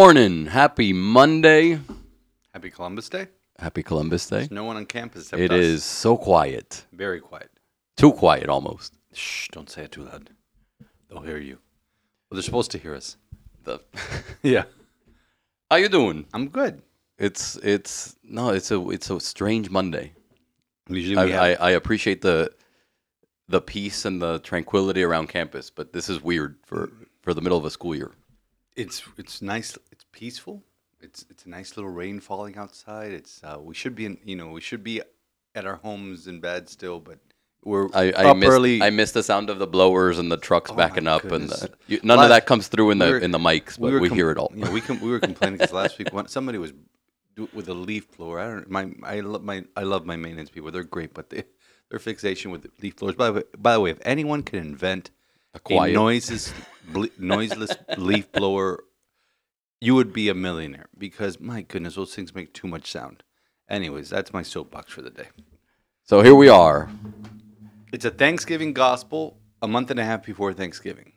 Morning. Happy Monday. Happy Columbus Day. Happy Columbus Day. There's no one on campus It us. is so quiet. very quiet. Too quiet almost. Shh! Don't say it too loud. They'll hear you. Well, they're supposed to hear us. The Yeah, How you doing? I'm good. It's it's no, it's a it's a strange Monday. Usually I, have. I, I appreciate the the peace and the tranquility around campus, but this is weird for for the middle of a school year. It's it's nice. It's peaceful. It's it's a nice little rain falling outside. It's uh, we should be in you know we should be at our homes in bed still, but we're I, I missed early. I missed the sound of the blowers and the trucks Oh backing up, and the, you, none Last- of that comes through in the we were- in the mics, but we, were com- hear it all. Know, we com- we were complaining because last week somebody was do, with a leaf blower. I don't my I love my I love my maintenance people. They're great, but they, their fixation with leaf blowers. By the way, by the way, if anyone can invent a, quiet- noises ble- noiseless leaf blower, you would be a millionaire because my goodness, those things make too much sound. Anyways, that's my soapbox for the day. So here we are. It's a Thanksgiving gospel a month and a half before Thanksgiving.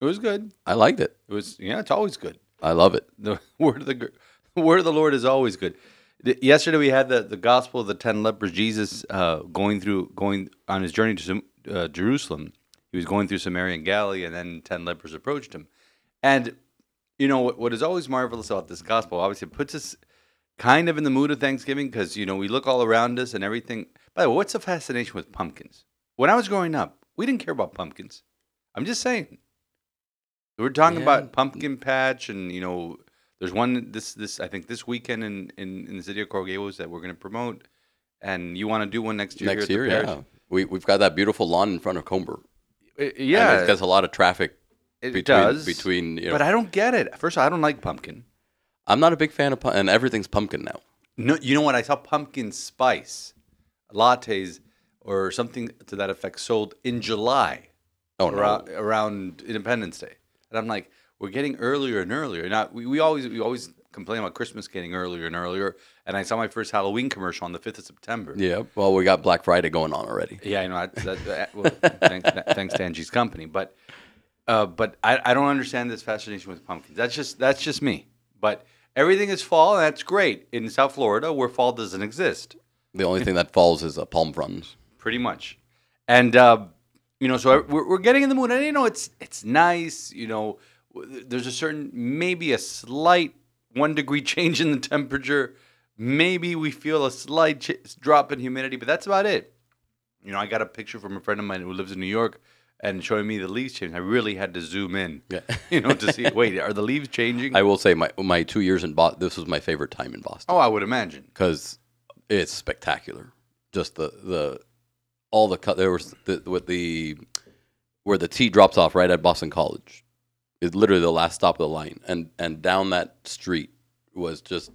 It was good. I liked it. It was yeah, it's always good. I love it. the word of the the word of the Lord is always good. The- Yesterday we had the, the gospel of the ten lepers. Jesus uh, going through going on his journey to uh, Jerusalem. He was going through Samaria and Galilee, and then ten lepers approached him. And you know what, what is always marvelous about this gospel? Obviously, it puts us kind of in the mood of Thanksgiving because you know we look all around us and everything. By the way, what's the fascination with pumpkins? When I was growing up, we didn't care about pumpkins. I'm just saying. We're talking Yeah. about pumpkin patch, and you know, there's one this this I think this weekend in in, in the city of Coral Gables that we're going to promote, and you want to do one next year. Next here year, at the yeah. We we've got that beautiful lawn in front of Comber. Uh, And yeah, it gets a lot of traffic it between does. between. You know, but I don't get it. First, of all, I don't like pumpkin. I'm not a big fan of pumpkin, and everything's pumpkin now. No, you know what? I saw pumpkin spice lattes or something to that effect sold in July Oh no, around, around Independence Day, and I'm like, we're getting earlier and earlier. Now we, we always we always complain about Christmas getting earlier and earlier, and I saw my first Halloween commercial on the fifth of September. yeah. Well, we got Black Friday going on already. Yeah, I know. I, that, that, well, thanks, thanks to Angie's company, but uh, but I, I don't understand this fascination with pumpkins. That's just that's just me. But everything is fall, and that's great in South Florida, where fall doesn't exist, The only thing that falls is a palm fronds. pretty much. And uh, you know, so we're, we're getting in the mood, and you know, it's it's nice. You know, there's a certain maybe a slight one degree change in the temperature. Maybe we feel a slight ch- drop in humidity, but that's about it. You know, I got a picture from a friend of mine who lives in New York and showing me the leaves change. I really had to zoom in, Yeah. you know, to see. Wait, are the leaves changing? I will say my my two years in Boston. This was my favorite time in Boston oh, I would imagine. because it's spectacular. Just the the all the cut there was the with the where the T drops off right at Boston College. It's literally the last stop of the line, and and down that street was just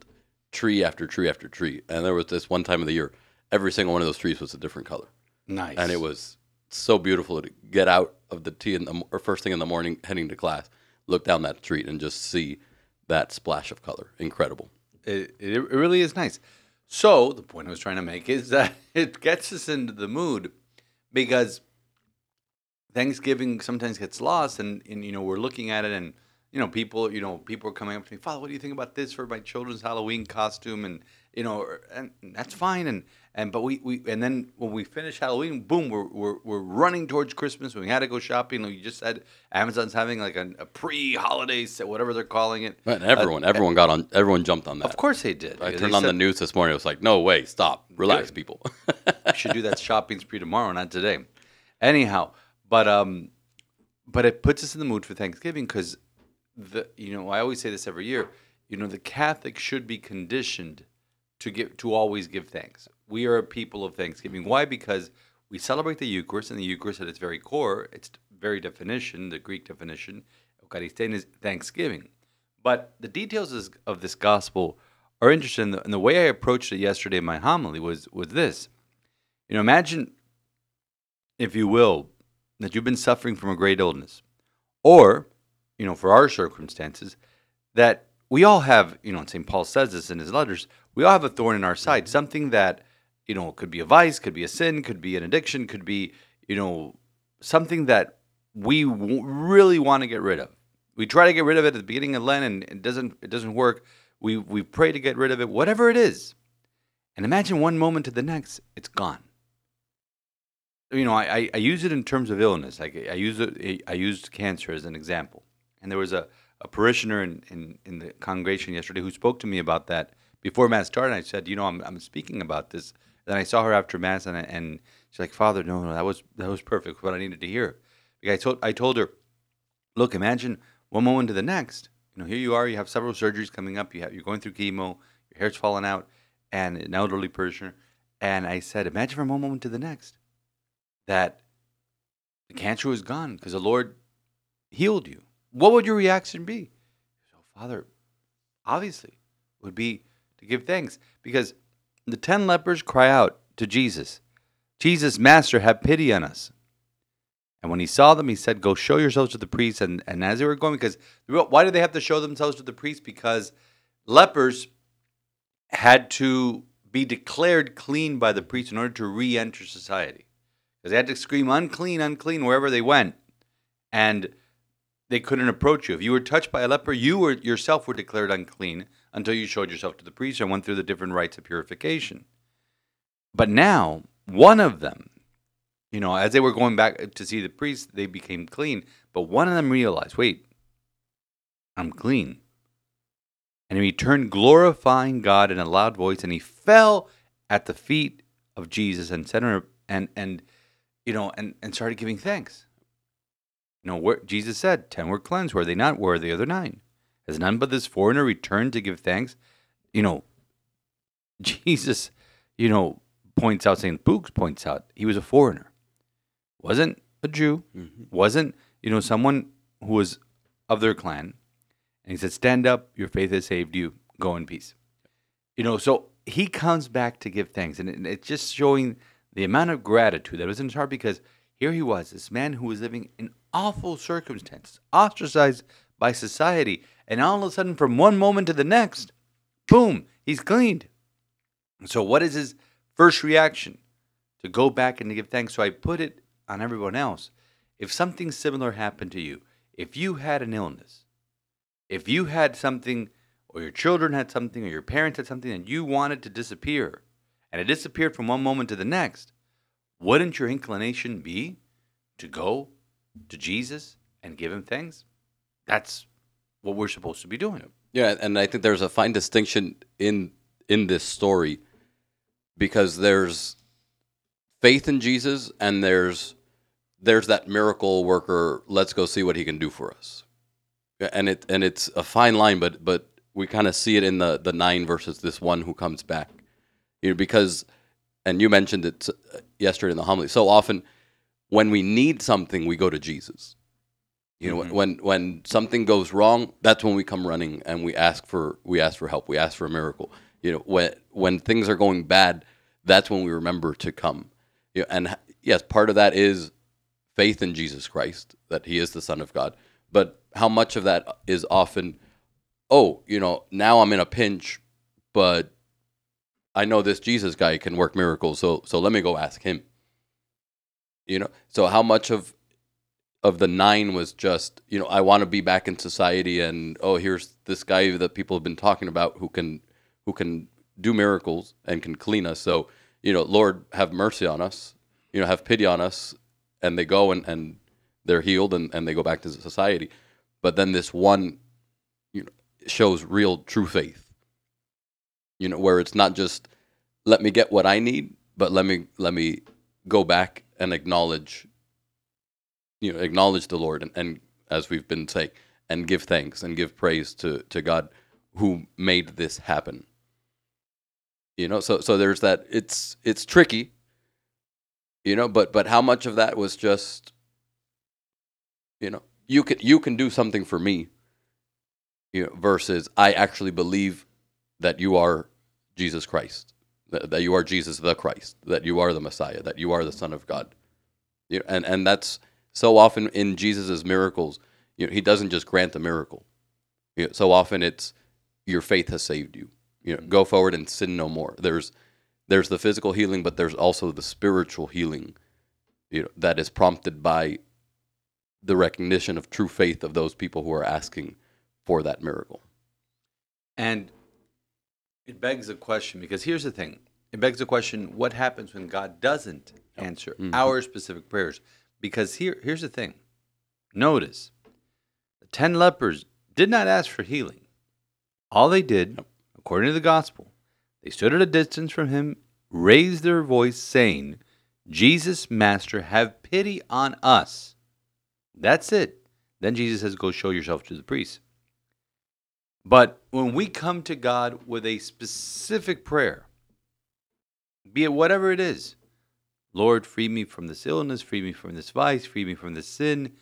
tree after tree after tree. And there was this one time of the year, every single one of those trees was a different color. Nice. and it was so beautiful to get out of the T in the or first thing in the morning, heading to class, look down that street and just see that splash of color. Incredible. It, it, it really is nice. So the point I was trying to make is that it gets us into the mood because Thanksgiving sometimes gets lost, and, and you know we're looking at it, and you know people, you know people are coming up to me, Father, what do you think about this for my children's Halloween costume? And you know, er, and that's fine, and and but we, we and then when we finish Halloween, boom, we're we're, we're running towards Christmas. We had to go shopping. Like you just said, Amazon's having like a, a pre-holiday set, whatever they're calling it. But everyone, uh, everyone got on, everyone jumped on that. Of course they did. I turned on the news this morning. It was like, no way, stop, relax, people. should do that shopping spree tomorrow, not today. Anyhow, but um, but it puts us in the mood for Thanksgiving because the you know I always say this every year. You know the Catholic should be conditioned to give to always give thanks. We are a people of Thanksgiving. Why? Because we celebrate the Eucharist, and the Eucharist at its very core, its very definition, the Greek definition, Eucharistia is Thanksgiving. But the details of this gospel are interesting. And the way I approached it yesterday in my homily was was this. You know, imagine, if you will, that you've been suffering from a great illness, or, you know, for our circumstances, that we all have, you know, and St. Paul says this in his letters, we all have a thorn in our side, mm-hmm. something that, you know, could be a vice, could be a sin, could be an addiction, could be, you know, something that we w- really want to get rid of. We try to get rid of it at the beginning of Lent, and it doesn't. It doesn't work. We we pray to get rid of it, whatever it is. And imagine one moment to the next, it's gone. You know, I, I, I use it in terms of illness. Like I use it. I used cancer as an example. And there was a, a parishioner in, in, in the congregation yesterday who spoke to me about that before mass started. I said, you know, I'm, I'm speaking about this. Then I saw her after mass, and I, and she's like, Father, no, no, that was that was perfect. What I needed to hear. I told I told her, look, imagine one moment to the next. You know, here you are. You have several surgeries coming up. You have you're going through chemo. Your hair's falling out, and an elderly parishioner. And I said, imagine from one moment to the next that the cancer was gone because the Lord healed you. What would your reaction be? So, Father, obviously, would be to give thanks because the ten lepers cry out to Jesus, Jesus, Master, have pity on us. And when he saw them, he said, Go show yourselves to the priest. And, and as they were going, because why did they have to show themselves to the priest? Because lepers had to be declared clean by the priest in order to re enter society. Because they had to scream, unclean, unclean, wherever they went. And they couldn't approach you. If you were touched by a leper, you were yourself were declared unclean until you showed yourself to the priest and went through the different rites of purification. But now, one of them, you know, as they were going back to see the priest, they became clean. But one of them realized, wait, I'm clean. And he returned glorifying God in a loud voice, and he fell at the feet of Jesus and said, and and you know, and, and started giving thanks. You know, where Jesus said, Ten were cleansed, were they not? Where are the other nine? Has none but this foreigner returned to give thanks? You know, Jesus, you know, points out, St. Luke points out, he was a foreigner. Wasn't a Jew, mm-hmm. wasn't, you know, someone who was of their clan. And he said, Stand up, your faith has saved you, go in peace. You know, so he comes back to give thanks. And it- it's just showing the amount of gratitude that was in his heart because here he was, this man who was living in awful circumstances, ostracized by society. And all of a sudden, from one moment to the next, boom, he's cleaned. So, what is his first reaction? To go back and to give thanks. So, I put it on everyone else. If something similar happened to you, if you had an illness, if you had something, or your children had something, or your parents had something, and you wanted to disappear, and it disappeared from one moment to the next, wouldn't your inclination be to go to Jesus and give him thanks? That's what we're supposed to be doing. Yeah, and I think there's a fine distinction in in this story because there's faith in Jesus and there's there's that miracle worker. Let's go see what he can do for us. And it and it's a fine line, but but we kind of see it in the the nine versus this one who comes back. You know, because and you mentioned it uh, yesterday in the homily. So often, when we need something, we go to Jesus. You know, when when something goes wrong, that's when we come running and we ask for we ask for help. We ask for a miracle. You know, when when things are going bad, that's when we remember to come. You know, and yes, part of that is faith in Jesus Christ that He is the Son of God. But how much of that is often, oh, you know, now I'm in a pinch, but I know this Jesus guy can work miracles, so so let me go ask him. You know, so how much of of the nine was just you know I want to be back in society and oh here's this guy that people have been talking about who can who can do miracles and can clean us. So you know Lord have mercy on us you know have pity on us. And they go and, and they're healed and, and they go back to society. But then this one you know shows real true faith you know where it's not just let me get what I need but let me let me go back and acknowledge you know acknowledge the lord and, and as we've been saying and give thanks and give praise to to god who made this happen. You know so so there's that it's it's tricky you know but but how much of that was just you know you can you can do something for me you know, versus I actually believe that you are Jesus Christ, that, that you are Jesus the Christ, that you are the Messiah, that you are the Son of God. You know, and and that's so often in Jesus' miracles, you know, he doesn't just grant a miracle. You know, so often it's your faith has saved you. You know, go forward and sin no more. There's there's the physical healing, but there's also the spiritual healing, you know, that is prompted by the recognition of true faith of those people who are asking for that miracle. And it begs a question because here's the thing it begs a question what happens when God doesn't answer Mhm. our specific prayers? Because here, here's the thing notice the 10 lepers did not ask for healing. All they did, according to the gospel, they stood at a distance from him, raised their voice, saying, Jesus, Master, have pity on us. That's it. Then Jesus says, Go show yourself to the priest. But when we come to God with a specific prayer, be it whatever it is, Lord, free me from this illness, free me from this vice, free me from this sin,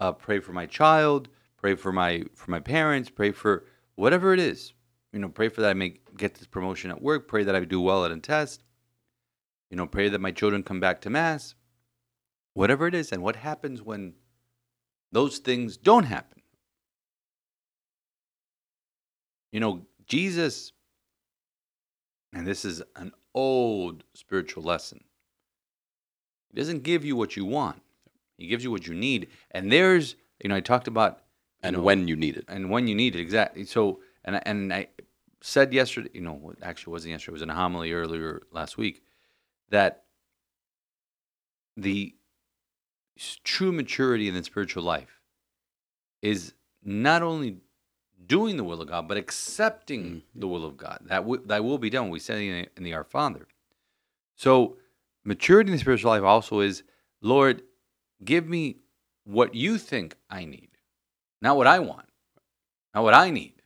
uh, pray for my child, pray for my for my parents, pray for whatever it is. You know, pray for that I may get this promotion at work, pray that I do well at a test. You know, pray that my children come back to mass. Whatever it is, and what happens when those things don't happen? You know, Jesus, and this is an old spiritual lesson. He doesn't give you what you want. He gives you what you need. And there's, you know, I talked about And know, when you need it. and when you need it exactly. So, and I- and I said yesterday, you know, it actually wasn't yesterday. It was in a homily earlier last week that the true maturity in the spiritual life is not only doing the will of God, but accepting mm. the will of God. That w- that will be done. We say in, in the Our Father. So, maturity in the spiritual life also is, Lord, give me what you think I need, not what I want, not what I need,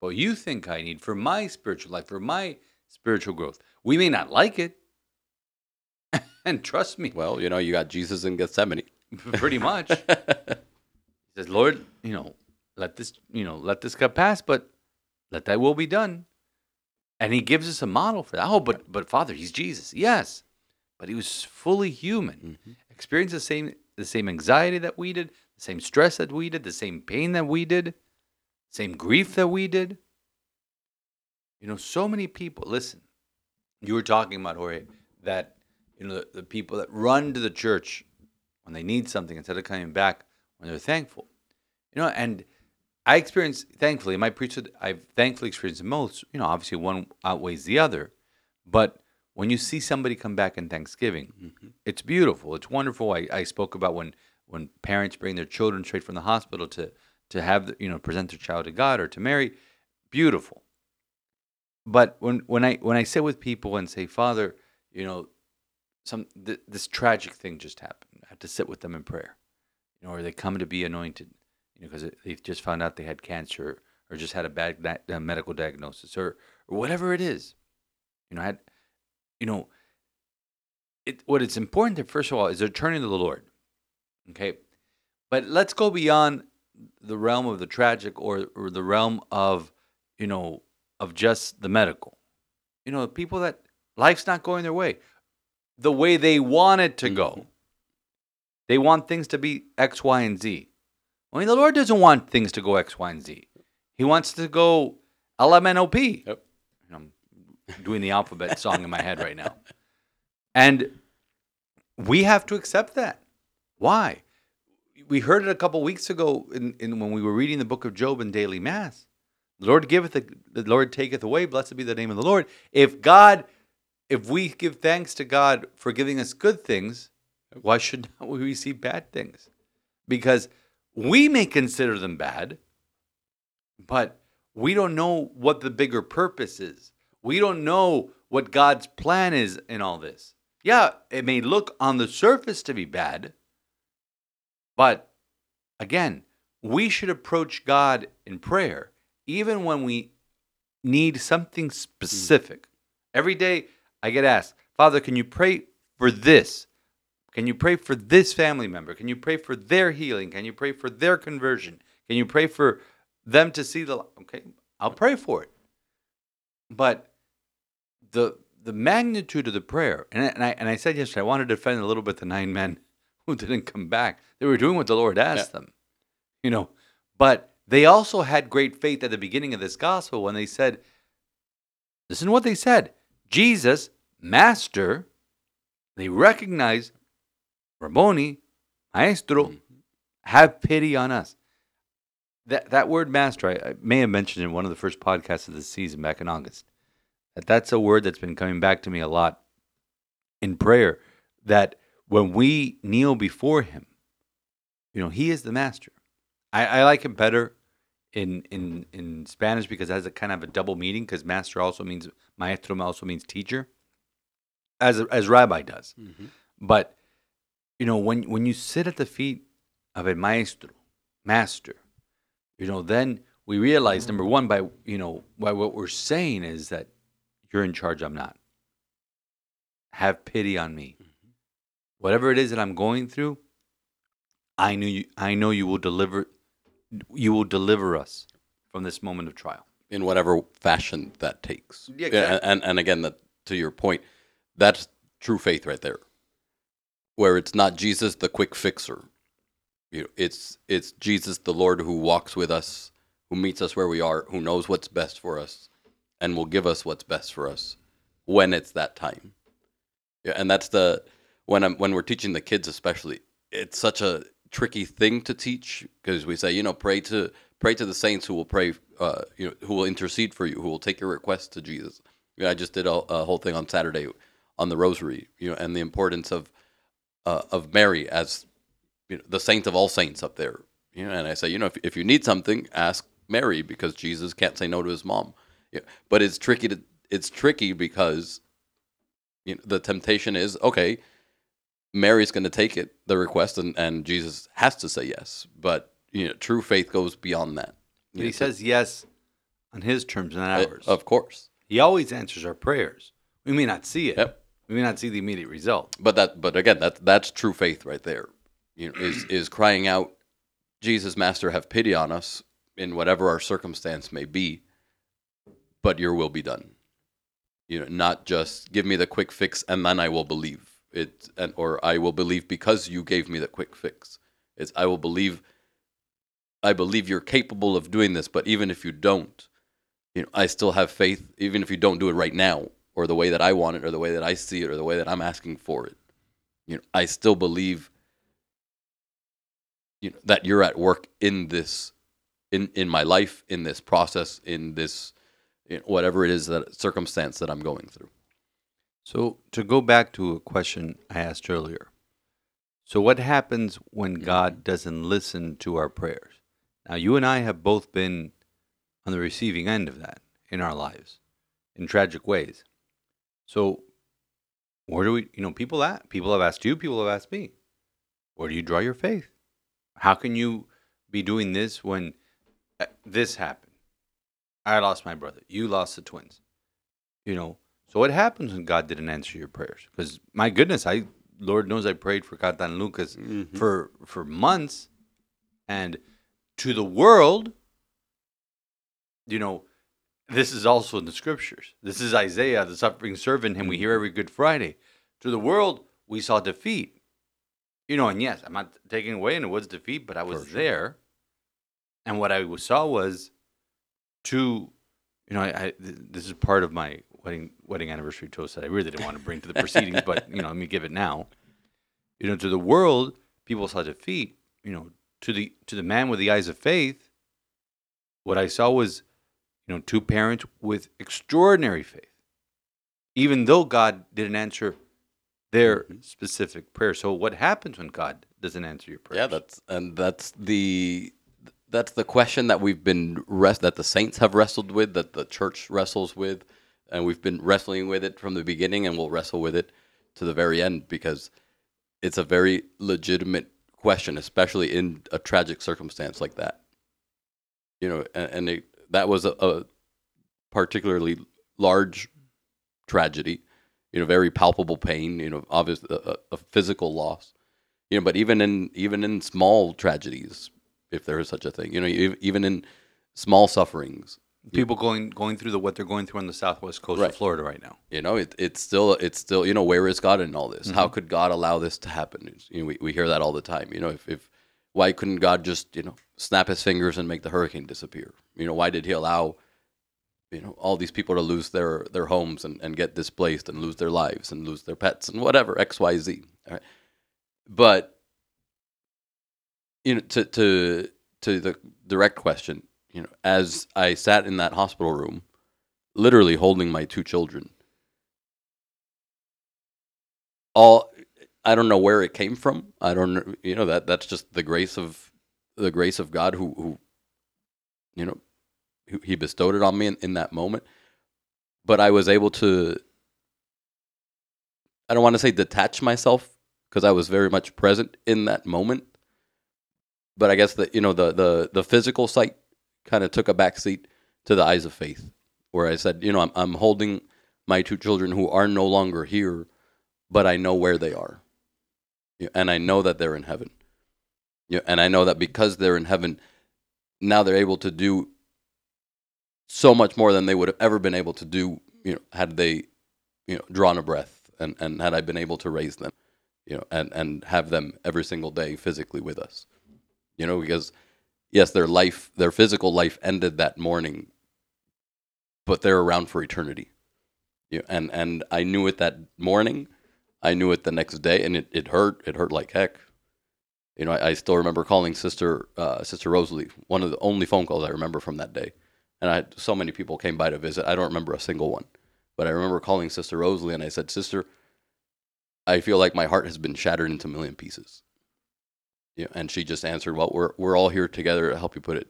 but what you think I need for my spiritual life, for my spiritual growth. We may not like it, and trust me, Well, you know, you got Jesus in Gethsemane. pretty much. He says, Lord, you know, let this, you know, let this cup pass, but let thy will be done. And he gives us a model for that. Oh, but but Father, he's Jesus. Yes. But he was fully human. Mm-hmm. Experienced the same the same anxiety that we did, the same stress that we did, the same pain that we did, same grief that we did. You know, so many people, listen, you were talking about Jorge, that you know the, the people that run to the church when they need something instead of coming back when they're thankful. You know, and I experienced thankfully my priesthood, I've thankfully experienced the most. You know, obviously one outweighs the other, but when you see somebody come back in Thanksgiving, mm-hmm. it's beautiful. It's wonderful. I, I spoke about when when parents bring their children straight from the hospital to to have the, you know present their child to God or to Mary, beautiful. But when when I when I sit with people and say, Father, you know, some th- this tragic thing just happened. I have to sit with them in prayer, you know, or they come to be anointed, you know, because they've just found out they had cancer or just had a bad di- uh, medical diagnosis or or whatever it is. You know, had, you know, it what it's important to first of all is they're turning to the Lord, okay, but let's go beyond the realm of the tragic or or the realm of you know of just the medical. You know, people that life's not going their way the way they want it to go. They want things to be X, Y, and Z. I mean, the Lord doesn't want things to go X, Y, and Z. He wants to go LMNOP. Yep. I'm doing the alphabet song in my head right now. And we have to accept that. Why? We heard it a couple weeks ago in, in when we were reading the book of Job in daily mass. The Lord giveth, the, the Lord taketh away. Blessed be the name of the Lord. If God, if we give thanks to God for giving us good things, why should not we receive bad things? Because we may consider them bad, but we don't know what the bigger purpose is. We don't know what God's plan is in all this. Yeah, it may look on the surface to be bad, but again, we should approach God in prayer even when we need something hmm. specific. Every day I get asked, Father, can you pray for this? Can you pray for this family member? Can you pray for their healing? Can you pray for their conversion? Can you pray for them to see the okay? I'll pray for it. But the the magnitude of the prayer, and I, and I and I said yesterday, I want to defend a little bit the nine men who didn't come back. They were doing what the Lord asked them, you know. But they also had great faith at the beginning of this gospel when they said, "Listen to what they said: Jesus, Master." They recognized Rabboni, Maestro, mm-hmm. have pity on us. That that word master, I, I may have mentioned in one of the first podcasts of the season back in August. That that's a word that's been coming back to me a lot in prayer. That when we kneel before Him, you know, He is the master. I, I like it better in in in Spanish because it has a kind of a double meaning. Because master also means maestro also means teacher, as as rabbi does. Mm-hmm. But you know, when when you sit at the feet of a maestro, master, you know, then we realize number one by you know by what we're saying is that you're in charge. I'm not. Have pity on me. Mm-hmm. Whatever it is that I'm going through, I knew you. I know you will deliver. You will deliver us from this moment of trial. in whatever fashion that takes. Yeah, exactly. and and again, that to your point, that's true faith right there, where it's not Jesus the quick fixer. You know, it's it's Jesus the Lord who walks with us, who meets us where we are, who knows what's best for us, and will give us what's best for us when it's that time. Yeah, and that's the when I'm when we're teaching the kids especially, it's such a tricky thing to teach because we say, you know, pray to pray to the saints who will pray, uh, you know, who will intercede for you, who will take your requests to Jesus. You know, I just did a, a whole thing on Saturday on the Rosary, you know, and the importance of uh, of Mary as you know, the saint of all saints up there. You know, and I say, you know, if, if you need something, ask Mary because Jesus can't say no to his mom. Yeah, but it's tricky to it's tricky because you know, the temptation is okay. Mary's going to take it, the request, and, and Jesus has to say yes. But you know, true faith goes beyond that. But he know, says yes on his terms, not uh, ours. of course. He always answers our prayers. We may not see it. Yep. We may not see the immediate result. But that, but again, that that's true faith right there. You know, is is crying out, Jesus, Master, have pity on us in whatever our circumstance may be. But Your will be done. You know, not just give me the quick fix and then I will believe it, and or I will believe because You gave me the quick fix. It's I will believe. I believe You're capable of doing this, but even if You don't, you know, I still have faith, even if You don't do it right now, or the way that I want it, or the way that I see it, or the way that I'm asking for it you know, I still believe you know, that you're at work in this, in in my life, in this process, in this, know, whatever it is that circumstance that I'm going through. So to go back to a question I asked earlier. So what happens when mm-hmm. God doesn't listen to our prayers? Now you and I have both been on the receiving end of that in our lives in tragic ways. So where do we you know people at people have asked you, people have asked me. Where do you draw your faith? How can you be doing this when uh, this happened? I lost my brother. You lost the twins. You know, so what happens when God didn't answer your prayers? Because my goodness, I Lord knows I prayed for Cata and Lucas for for months, and to the world, you know, this is also in the scriptures. This is Isaiah, the suffering servant, him we hear every Good Friday. To the world, we saw defeat. You know, and yes, I'm not taking away, and it was defeat, but I was sure. there, and what I saw was two. You know, I, I this is part of my wedding wedding anniversary toast that I really didn't want to bring to the proceedings, but you know, let me give it now. You know, to the world, people saw defeat. You know, to the to the man with the eyes of faith, what I saw was, you know, two parents with extraordinary faith, even though God didn't answer their mm-hmm. specific prayer. So, what happens when God doesn't answer your prayer? Yeah, that's and that's the that's the question that we've been rest that the saints have wrestled with, that the church wrestles with, and we've been wrestling with it from the beginning, and we'll wrestle with it to the very end because it's a very legitimate question, especially in a tragic circumstance like that. You know, and, and it, that was a, a particularly large tragedy you know, very palpable pain, you know, obvious a, a- physical loss, you know, but even in even in small tragedies, if there is such a thing, you know, even in small sufferings, People going going through the what they're going through on the southwest coast Right. of Florida right now. you know, it, it's still it's still you know where is God in all this? How mm-hmm. could God allow this to happen? You know, we we hear that all the time. You know, if if why couldn't God just you know snap his fingers and make the hurricane disappear? You know, why did He allow you know all these people to lose their their homes and, and get displaced and lose their lives and lose their pets and whatever X Y Z. Right, but you know to to to the direct question, you know, as I sat in that hospital room, literally holding my two children all I don't know where it came from. I don't you know that that's just the grace of the grace of God who who you know who he bestowed it on me in, in that moment. But I was able to I don't want to say detach myself because I was very much present in that moment. But I guess that you know the the the physical sight kind of took a backseat to the eyes of faith, where I said, you know, I'm I'm holding my two children who are no longer here, but I know where they are, and I know that they're in heaven. And I know that because they're in heaven, now they're able to do so much more than they would have ever been able to do, you know, had they, you know, drawn a breath and, and had I been able to raise them, you know, and, and have them every single day physically with us. You know, because yes, their life, their physical life ended that morning, but they're around for eternity. You and and I knew it that morning. I knew it the next day, and it, it hurt. It hurt like heck. You know, I, I still remember calling sister uh, sister Rosalie. One of the only phone calls I remember from that day. And I had so many people came by to visit. I don't remember a single one, but I remember calling sister Rosalie, and I said, "Sister, I feel like my heart has been shattered into a million pieces." Yeah, and she just answered, "Well, we're we're all here together to help you put it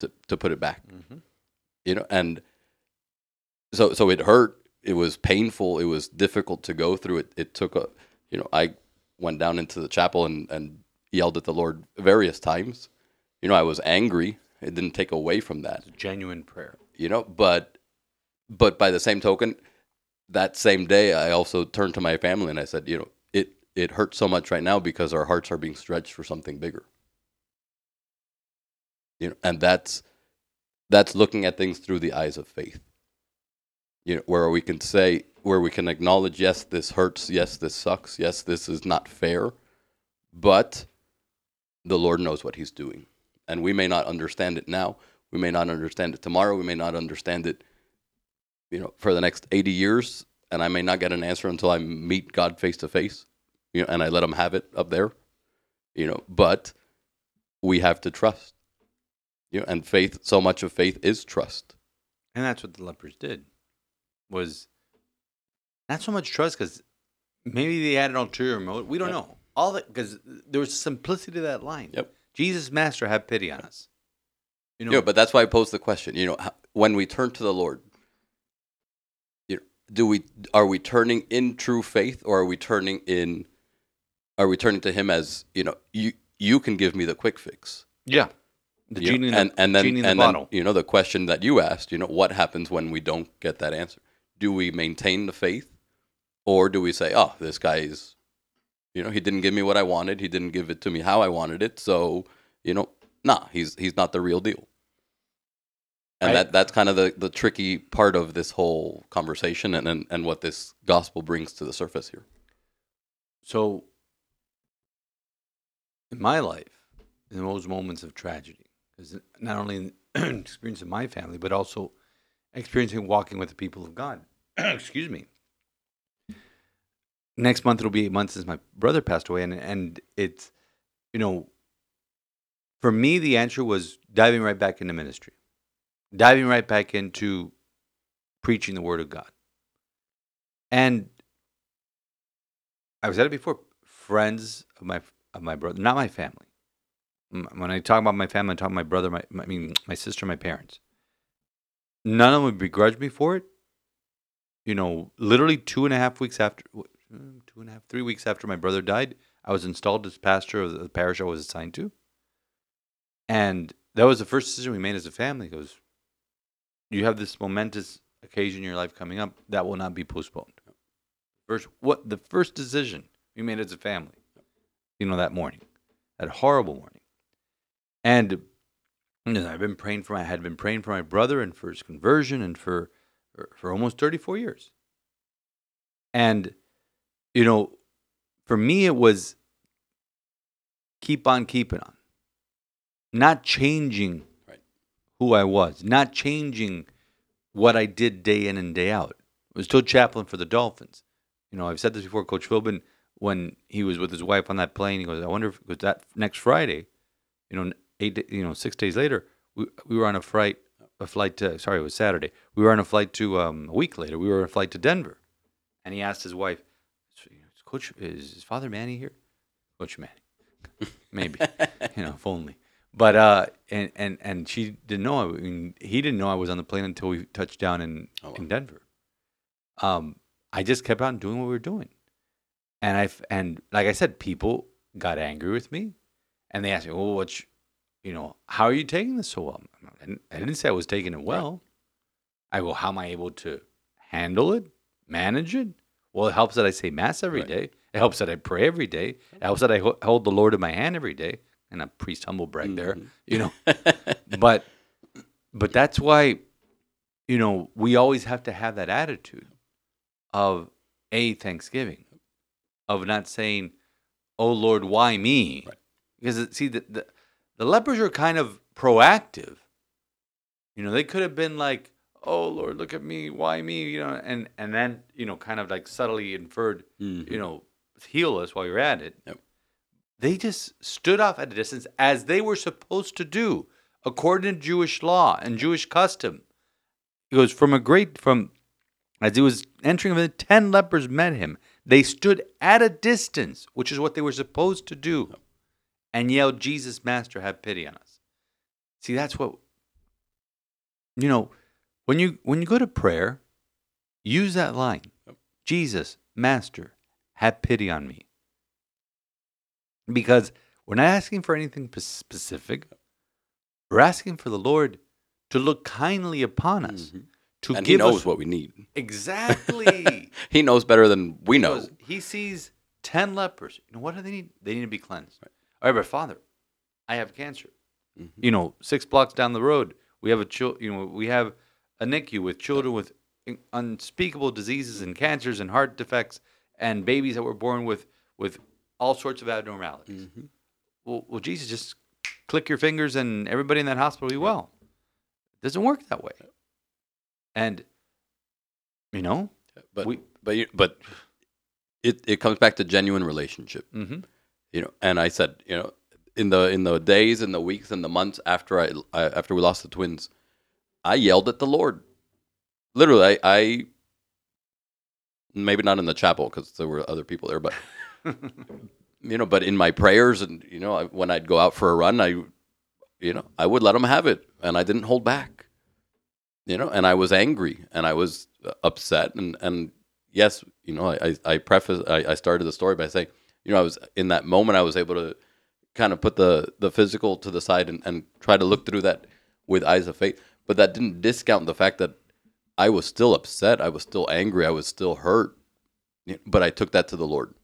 to to put it back." Mhm. You know, and so so it hurt. It was painful. It was difficult to go through. It it took a you know I went down into the chapel and and yelled at the Lord various times. You know, I was angry. It didn't take away from that It's a genuine prayer. you know but but by the same token that same day i also turned to my family and i said you know it it hurts so much right now because our hearts are being stretched for something bigger you know and that's that's looking at things through the eyes of faith you know where we can say where we can acknowledge yes this hurts yes this sucks yes this is not fair but the lord knows what he's doing. And we may not understand it now. We may not understand it tomorrow. We may not understand it you know for the next 80 years. And i may not get an answer until i meet god face to face you know and i let him have it up there you know. But we have to trust you know and faith so much of faith is trust. And that's what the lepers did. Was not so much trust because maybe they had an ulterior motive. We don't Yep. know. All that because there was simplicity to that line. Yep. Jesus, Master, have pity on us. You know, Yeah, but that's why I posed the question. You know, when we turn to the Lord, you know, do we are we turning in true faith, or are we turning in? Are we turning to Him as you know? You you can give me the quick fix. yeah, the You know, genie in the, and and then genie in the and then you know the question that you asked. You know, what happens when we don't get that answer? Do we maintain the faith, or do we say, "Oh, this guy's, you know, he didn't give me what I wanted. He didn't give it to me how I wanted it. So, you know, nah, he's he's not the real deal." And I- that that's kind of the the tricky part of this whole conversation, and and, and what this gospel brings to the surface here. So, in my life, in those moments of tragedy, because not only in experiencing my family, but also experiencing walking with the people of God. Excuse me. Next month it'll be eight months since my brother passed away, and and it's, you know, for me the answer was diving right back into ministry, diving right back into preaching the word of God, and I've said it before. Friends of my of my brother, not my family. When I talk about my family, I talk about my brother, my, my I mean my sister, my parents. None of them would begrudge me for it. You know, literally two and a half weeks after, mm, two and a half, three weeks after my brother died, I was installed as pastor of the parish I was assigned to. And that was the first decision we made as a family. Goes, you have this momentous occasion in your life coming up that will not be postponed. First, what the first decision we made as a family, you know, that morning, that horrible morning, and you know, I've been praying for my, I had been praying for my brother and for his conversion and for for, for almost thirty four years, and you know, for me it was keep on keeping on, not changing Right. who I was, not changing what I did day in and day out. I was still chaplain for the Dolphins. You know, I've said this before. Coach Philbin, when he was with his wife on that plane, he goes, "I wonder if it was that next Friday, you know, eight, you know, six days later, we we were on a flight, a flight to sorry, it was Saturday. We were on a flight to um, a week later. We were on a flight to Denver, and he asked his wife, "Is Coach, is his father Manny here? Coach Manny, maybe, you know, if only." But uh, and and and she didn't know. I mean, he didn't know I was on the plane until we touched down in Oh, wow. in Denver. Um, I just kept on doing what we were doing, and I and like I said, people got angry with me, and they asked me, "Well, what's, you know, how are you taking this so well?" And I didn't say I was taking it well. I go, "How am I able to handle it, manage it?" Well, it helps that I say mass every Right. day. It helps that I pray every day. It helps that I ho- hold the Lord in my hand every day. And a priest humble brag there, Mhm. you know. but but that's why, you know, we always have to have that attitude of a Thanksgiving, of not saying, "Oh Lord, why me?" Right. Because see, the, the the lepers are kind of proactive. You know, they could have been like, "Oh Lord, look at me, why me?" You know, and and then you know, kind of like subtly inferred, Mhm. you know, heal us while you're at it. Yep. They just stood off at a distance as they were supposed to do, according to Jewish law and Jewish custom. He goes from a great from as he was entering the ten lepers met him. They stood at a distance, which is what they were supposed to do, and yelled, "Jesus, Master, have pity on us." See, that's what you know when you when you go to prayer. Use that line, Jesus, Master, have pity on me. Because we're not asking for anything specific. We're asking for the Lord to look kindly upon us, Mhm. to and he give knows us what we need. exactly. He knows better than we know. Because He sees ten lepers. You know what do they need? They need to be cleansed. All right, but Father, I have cancer. Mhm. You know, six blocks down the road, we have a chil- You know, we have a NICU with children with unspeakable diseases and cancers and heart defects, and babies that were born with with all sorts of abnormalities. Mhm. Well, well, Jesus, just click your fingers and everybody in that hospital will be well. It doesn't work that way. And you know, But We- but you, but it it comes back to genuine relationship. hmm you know and i said you know in the in the days and the weeks and the months after i, I after we lost the twins i yelled at the lord. Literally i, I maybe not in the chapel because there were other people there but you know but in my prayers and you know I, when i'd go out for a run i you know i would let them have it and i didn't hold back. You know and i was angry and i was uh, upset and and yes you know i i, I preface I, I started the story by saying you know i was in that moment i was able to kind of put the the physical to the side and, and try to look through that with eyes of faith. But that didn't discount the fact that i was still upset i was still angry i was still hurt but i took that to the lord.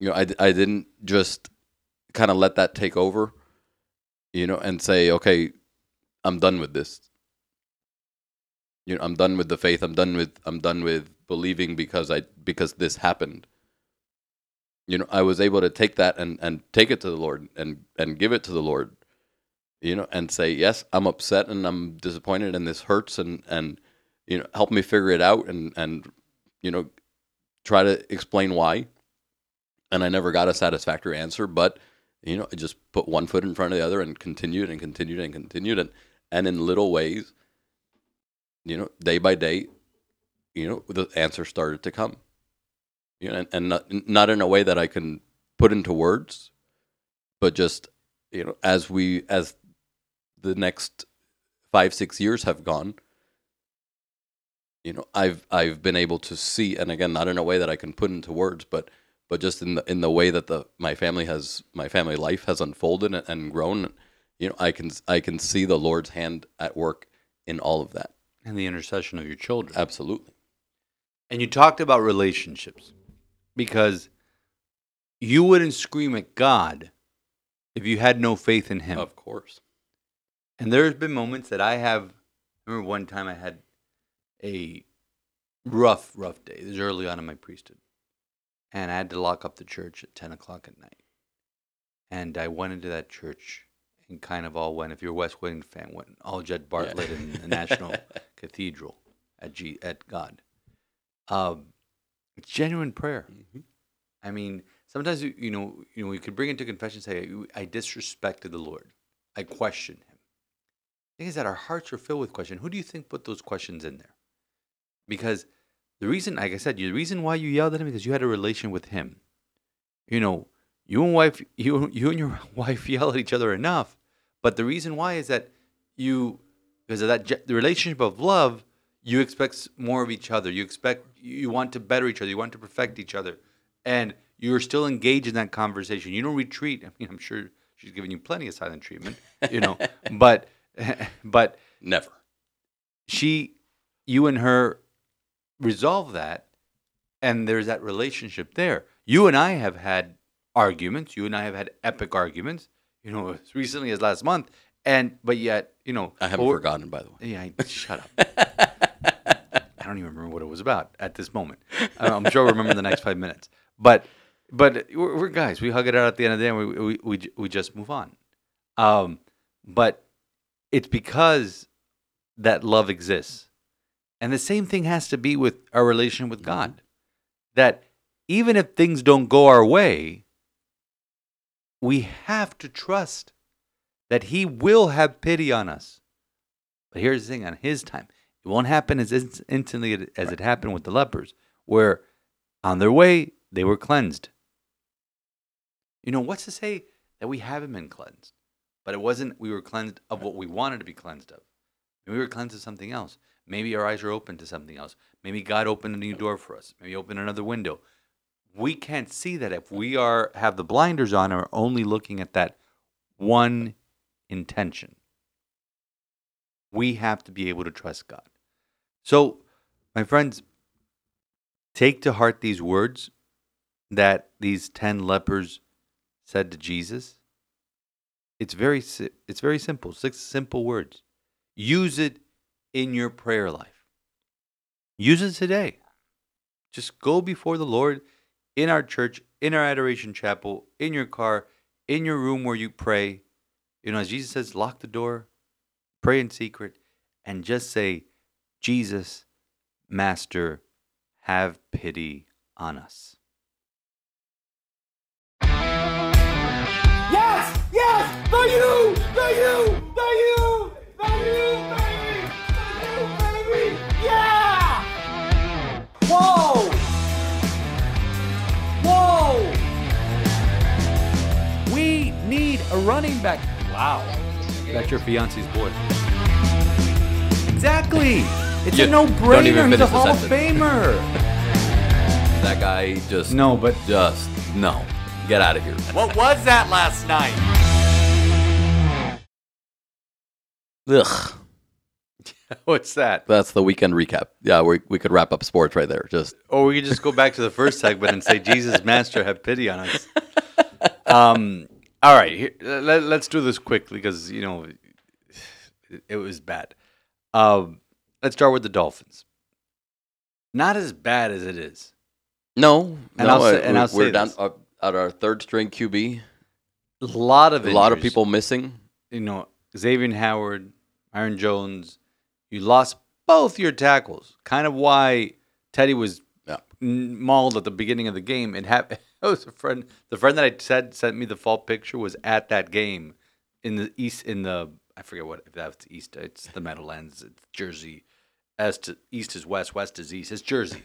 You know i, I didn't just kind of let that take over you know and say okay i'm done with this. You know i'm done with the faith i'm done with i'm done with believing because i because this happened you know i was able to take that and and take it to the lord and and give it to the lord you know and say yes i'm upset and i'm disappointed and this hurts and and you know help me figure it out and and you know try to explain why. And i never got a satisfactory answer but you know i just put one foot in front of the other and continued and continued and continued. And and in little ways you know day by day you know the answer started to come you know and, and not, not in a way that i can put into words but just you know as we as the next five six years have gone you know i've i've been able to see and again not in a way that i can put into words but but just in the in the way that the my family has my family life has unfolded and, and grown you know i can i can see the lord's hand at work in all of that. And the intercession of your children. absolutely. And you talked about relationships because you wouldn't scream at God if you had no faith in Him. Of course. And there's been moments that I have. I remember one time I had a rough, rough day. This was early on in my priesthood. And I had to lock up the church at 10 o'clock at night. And I went into that church and kind of all went, if you're a West Wing fan, went all Jed Bartlet in the National Cathedral at, G, at God. Um, genuine prayer. Mm-hmm. I mean, sometimes you, you know, you know, we could bring it to confession, and say, "I disrespected the Lord, I questioned Him." The thing is that our hearts are filled with question. Who do you think put those questions in there? Because the reason, like I said, the reason why you yelled at him because you had a relation with him. You know, you and wife, you you and your wife yell at each other enough, but the reason why is that you, because of that the relationship of love, you expect more of each other. You expect you want to better each other. You want to perfect each other, and you're still engaged in that conversation. You don't retreat. I mean, I'm sure she's giving you plenty of silent treatment, you know, but but Never. she, you and her resolve that, and there's that relationship there. You and I have had arguments. You and I have had epic arguments. You know, as recently as last month, and but yet, you know, I haven't or- forgotten, by the way. Yeah, I, shut up. I don't even remember what it was about at this moment. I'm sure I'll remember in the next five minutes. But but we're, we're guys. We hug it out at the end of the day, and we we we, we just move on. Um, but it's because that love exists, and the same thing has to be with our relation with God. That even if things don't go our way, we have to trust that He will have pity on us. But here's the thing on his time, it won't happen as instantly as it happened with the lepers, where on their way they were cleansed. You know, what's to say that we haven't been cleansed? But it wasn't we were cleansed of what we wanted to be cleansed of. Maybe we were cleansed of something else. Maybe our eyes are open to something else. Maybe God opened a new door for us. Maybe opened another window. We can't see that if we are have the blinders on and are only looking at that one intention we have to be able to trust God. So, my friends, take to heart these words that these 10 lepers said to Jesus. It's very it's very simple, six simple words. Use it in your prayer life. Use it today. Just go before the Lord in our church, in our adoration chapel, in your car, in your room where you pray. You know, as Jesus says, lock the door, pray in secret, and just say, Jesus, Master, have pity on us. Yes! Yes! The you! The you! The you! The you, baby! The you, baby! Yeah! Whoa! Whoa! We need a running back. Wow. That's your fiance's boy. Exactly. It's You a no-brainer. He's a finish the Hall of sentence. Famer. That guy just No, but just no. Get out of here. what was that last night? Ugh. what's that? That's the weekend recap. Yeah, we we could wrap up sports right there. Just Or we could just go back to the first segment and say, Jesus, Master, have pity on us. Um, all right, here, let, us do this quickly because, you know, it, it was bad. Um, let's start with the Dolphins. Not as bad as it is. no. And no, I'll say- uh, and I'll we're say down this. uh, at our third string QB. A lot of A lot of people missing. you know, Xavier Howard, Aaron Jones, you lost both your tackles. Kind of why Teddy was Yeah. mauled at the beginning of the game. It happened. It was a friend. The friend that I said sent me the fall picture was at that game in the east. In the I forget what if that's east. It's the Meadowlands. It's Jersey. As to east is west, west is east. It's Jersey.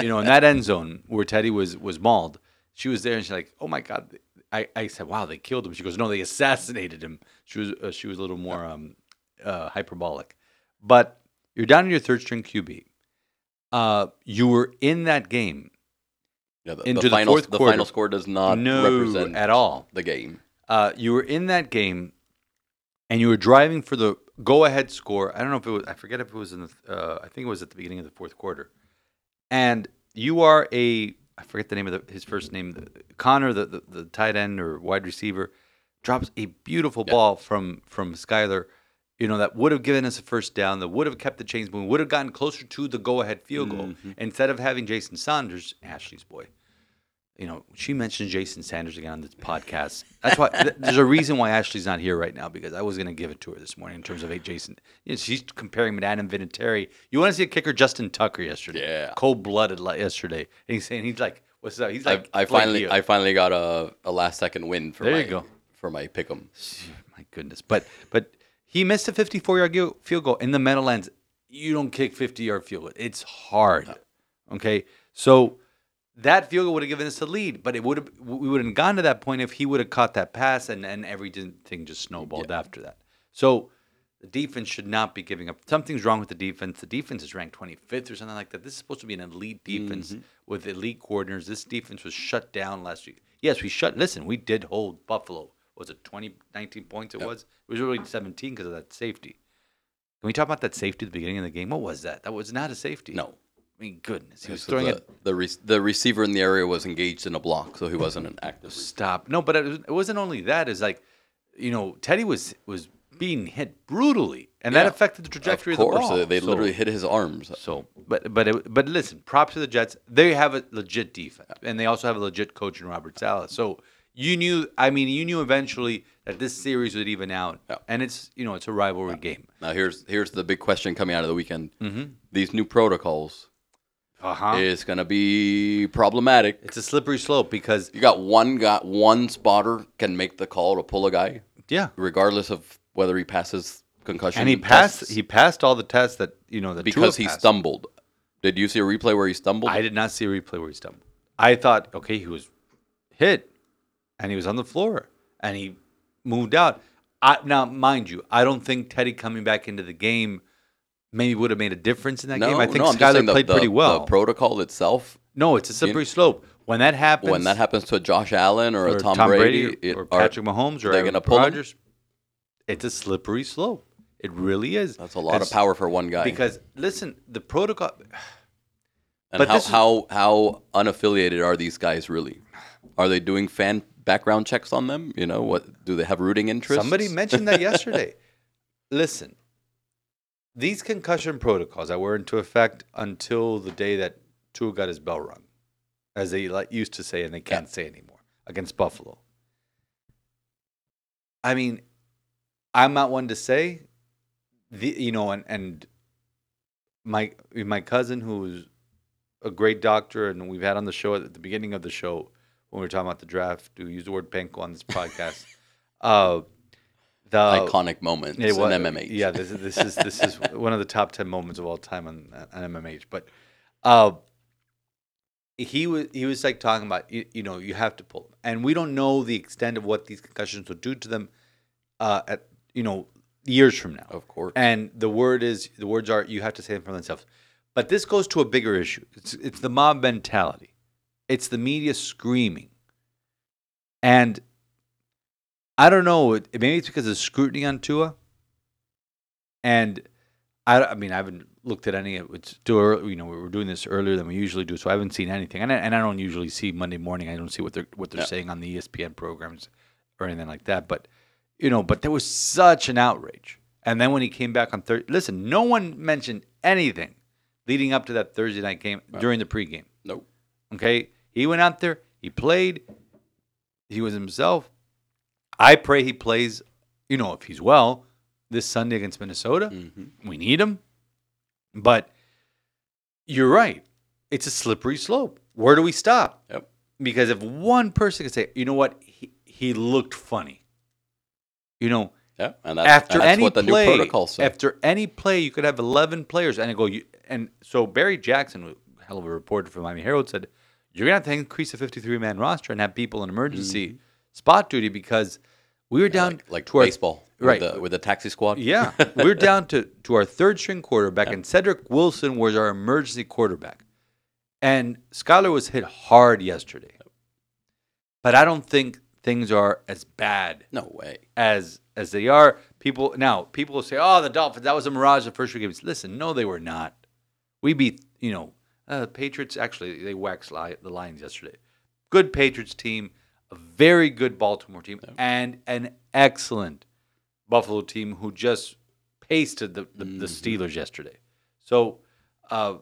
you know, in that end zone where Teddy was was mauled, she was there and she's like, "Oh my god." I, I said, "Wow, they killed him." She goes, "No, they assassinated him." She was uh, she was a little more um, uh, hyperbolic, but you're down in your third string QB. Uh, you were in that game Yeah, the, Into the the final fourth the final score does not no represent at all. the game. Uh, you were in that game, and you were driving for the go-ahead score. I don't know if it was. I forget if it was in the. Uh, I think it was at the beginning of the fourth quarter, and you are a I forget the name of the, his first name, the- Connor, the, the the tight end or wide receiver, drops a beautiful ball from from Skylar. You know that would have given us a first down. That would have kept the chains moving. Would have gotten closer to the go ahead field goal instead of having Jason Sanders, Ashley's boy. You know, she mentioned Jason Sanders again on this podcast. That's why th- there's a reason why Ashley's not here right now because I was going to give it to her this morning in terms of hey, Jason. You know, she's comparing him to Adam Vinatieri. You want to see a kicker, Justin Tucker yesterday? Yeah. cold blooded like yesterday. And he's saying he's like, what's up? He's like, I like finally you. I finally got a, a last second win for There my you go. for my pick'em. my goodness. But but he missed a 54 yard field goal in the Meadowlands. You don't kick 50 yard field goal. It's hard. Okay, so that field goal would have given us a lead, but it would have we would have gone to that point if he would have caught that pass and and everything just snowballed after that. So. The defense should not be giving up. Something's wrong with the defense. The defense is ranked 25th or something like that. This is supposed to be an elite defense mm-hmm. with elite coordinators. This defense was shut down last week. Yes, we shut. Listen, we did hold Buffalo. Was it 20, 19 points? It was. It was really 17 because of that safety. Can we talk about that safety at the beginning of the game? What was that? That was not a safety. No. I mean, goodness. He was So throwing the, it. the, re- the receiver in the area was engaged in a block, so he wasn't an active. Stop. No, but it, was, it wasn't only that. It's like, you know, Teddy was was being hit brutally, and that affected the trajectory of, of the ball. uh, they So- literally hit his arms. So, but but it, but listen, props to the Jets. They have a legit defense, and they also have a legit coach in Robert Saleh. So you knew, I mean, you knew eventually that this series would even out, Yeah. and it's you know it's a rivalry game. Now here's here's the big question coming out of the weekend. Mm-hmm. These new protocols Uh huh. is going to be problematic. It's a slippery slope because You got one got one spotter can make the call to pull a guy, yeah, regardless of whether he passes concussion. and he passed tests, he passed all the tests that you know that because he passed. stumbled. Did you see a replay where he stumbled? I did not see a replay where he stumbled. I thought, okay, he was hit, and he was on the floor, and he moved out. I, now, mind you, I don't think Teddy coming back into the game maybe would have made a difference in that no, game. I think no, Skylar played the- pretty well. The protocol itself, no, it's a slippery slope. When that happens, when that happens to a Josh Allen or, or a Tom, Brady, it- or Patrick Mahomes or they're Aaron gonna pull him? Rodgers, it's a slippery slope. It really is. That's a lot of power for one guy. Because listen, the protocol. and but how, how how unaffiliated are these guys really? Are they doing fan background checks on them? You know what? Do they have rooting interests? Somebody mentioned that yesterday. Listen, these concussion protocols that were into effect until the day that Tua got his bell rung, as they used to say, and they can't say anymore against Buffalo. I mean, I'm not one to say, the you know, and and my my cousin who's a great doctor, and we've had on the show at the beginning of the show when we were talking about the draft, to use the word panko on this podcast. uh, the iconic moments it in was- MMH. Yeah, this is this is this is one of the top ten moments of all time on, on MMH. But uh, he was he was like talking about you, you know you have to pull them, and we don't know the extent of what these concussions will do to them uh, at you know years from now. of course. And the word is the words are you have to say them for themselves. But this goes to a bigger issue. It's it's the mob mentality. It's the media screaming. And I don't know. Maybe it's because of scrutiny on Tua. And I, I mean, I haven't looked at any. of It's too early. You know, we were doing this earlier than we usually do, so I haven't seen anything. And I, and I don't usually see Monday morning. I don't see what they're what they're Yeah. saying on the ESPN programs or anything like that. But you know, but there was such an outrage. And then when he came back on Thursday, listen, no one mentioned anything leading up to that Thursday night game during the pregame. nope. Okay, he went out there, he played, he was himself. I pray he plays. You know, if he's well this Sunday against Minnesota, Mm-hmm. we need him. But you're right; it's a slippery slope. Where do we stop? Yep. Because if one person can say, you know what, he, he looked funny. You know, Yeah, and that's, after and that's any what the play, new protocol says. after any play, you could have eleven players, and I go, you, and so Barry Jackson, hell of a reporter from Miami Herald, said you're gonna have to increase the fifty-three man roster and have people in emergency spot duty because we were down like, like to our- baseball, right? With the, with the taxi squad. yeah, we're down to to our third string quarterback, and Cedrick Wilson was our emergency quarterback, and Skylar was hit hard yesterday, but I don't think things are as bad No way. as as they are. People now people will say, "Oh, the Dolphins that was a mirage the first three games." Listen, no, they were not. We beat you know Uh, Patriots actually they waxed li- the Lions yesterday. Good Patriots team, a very good Baltimore team, and an excellent Buffalo team who just pasted the, the, the Steelers yesterday. So uh,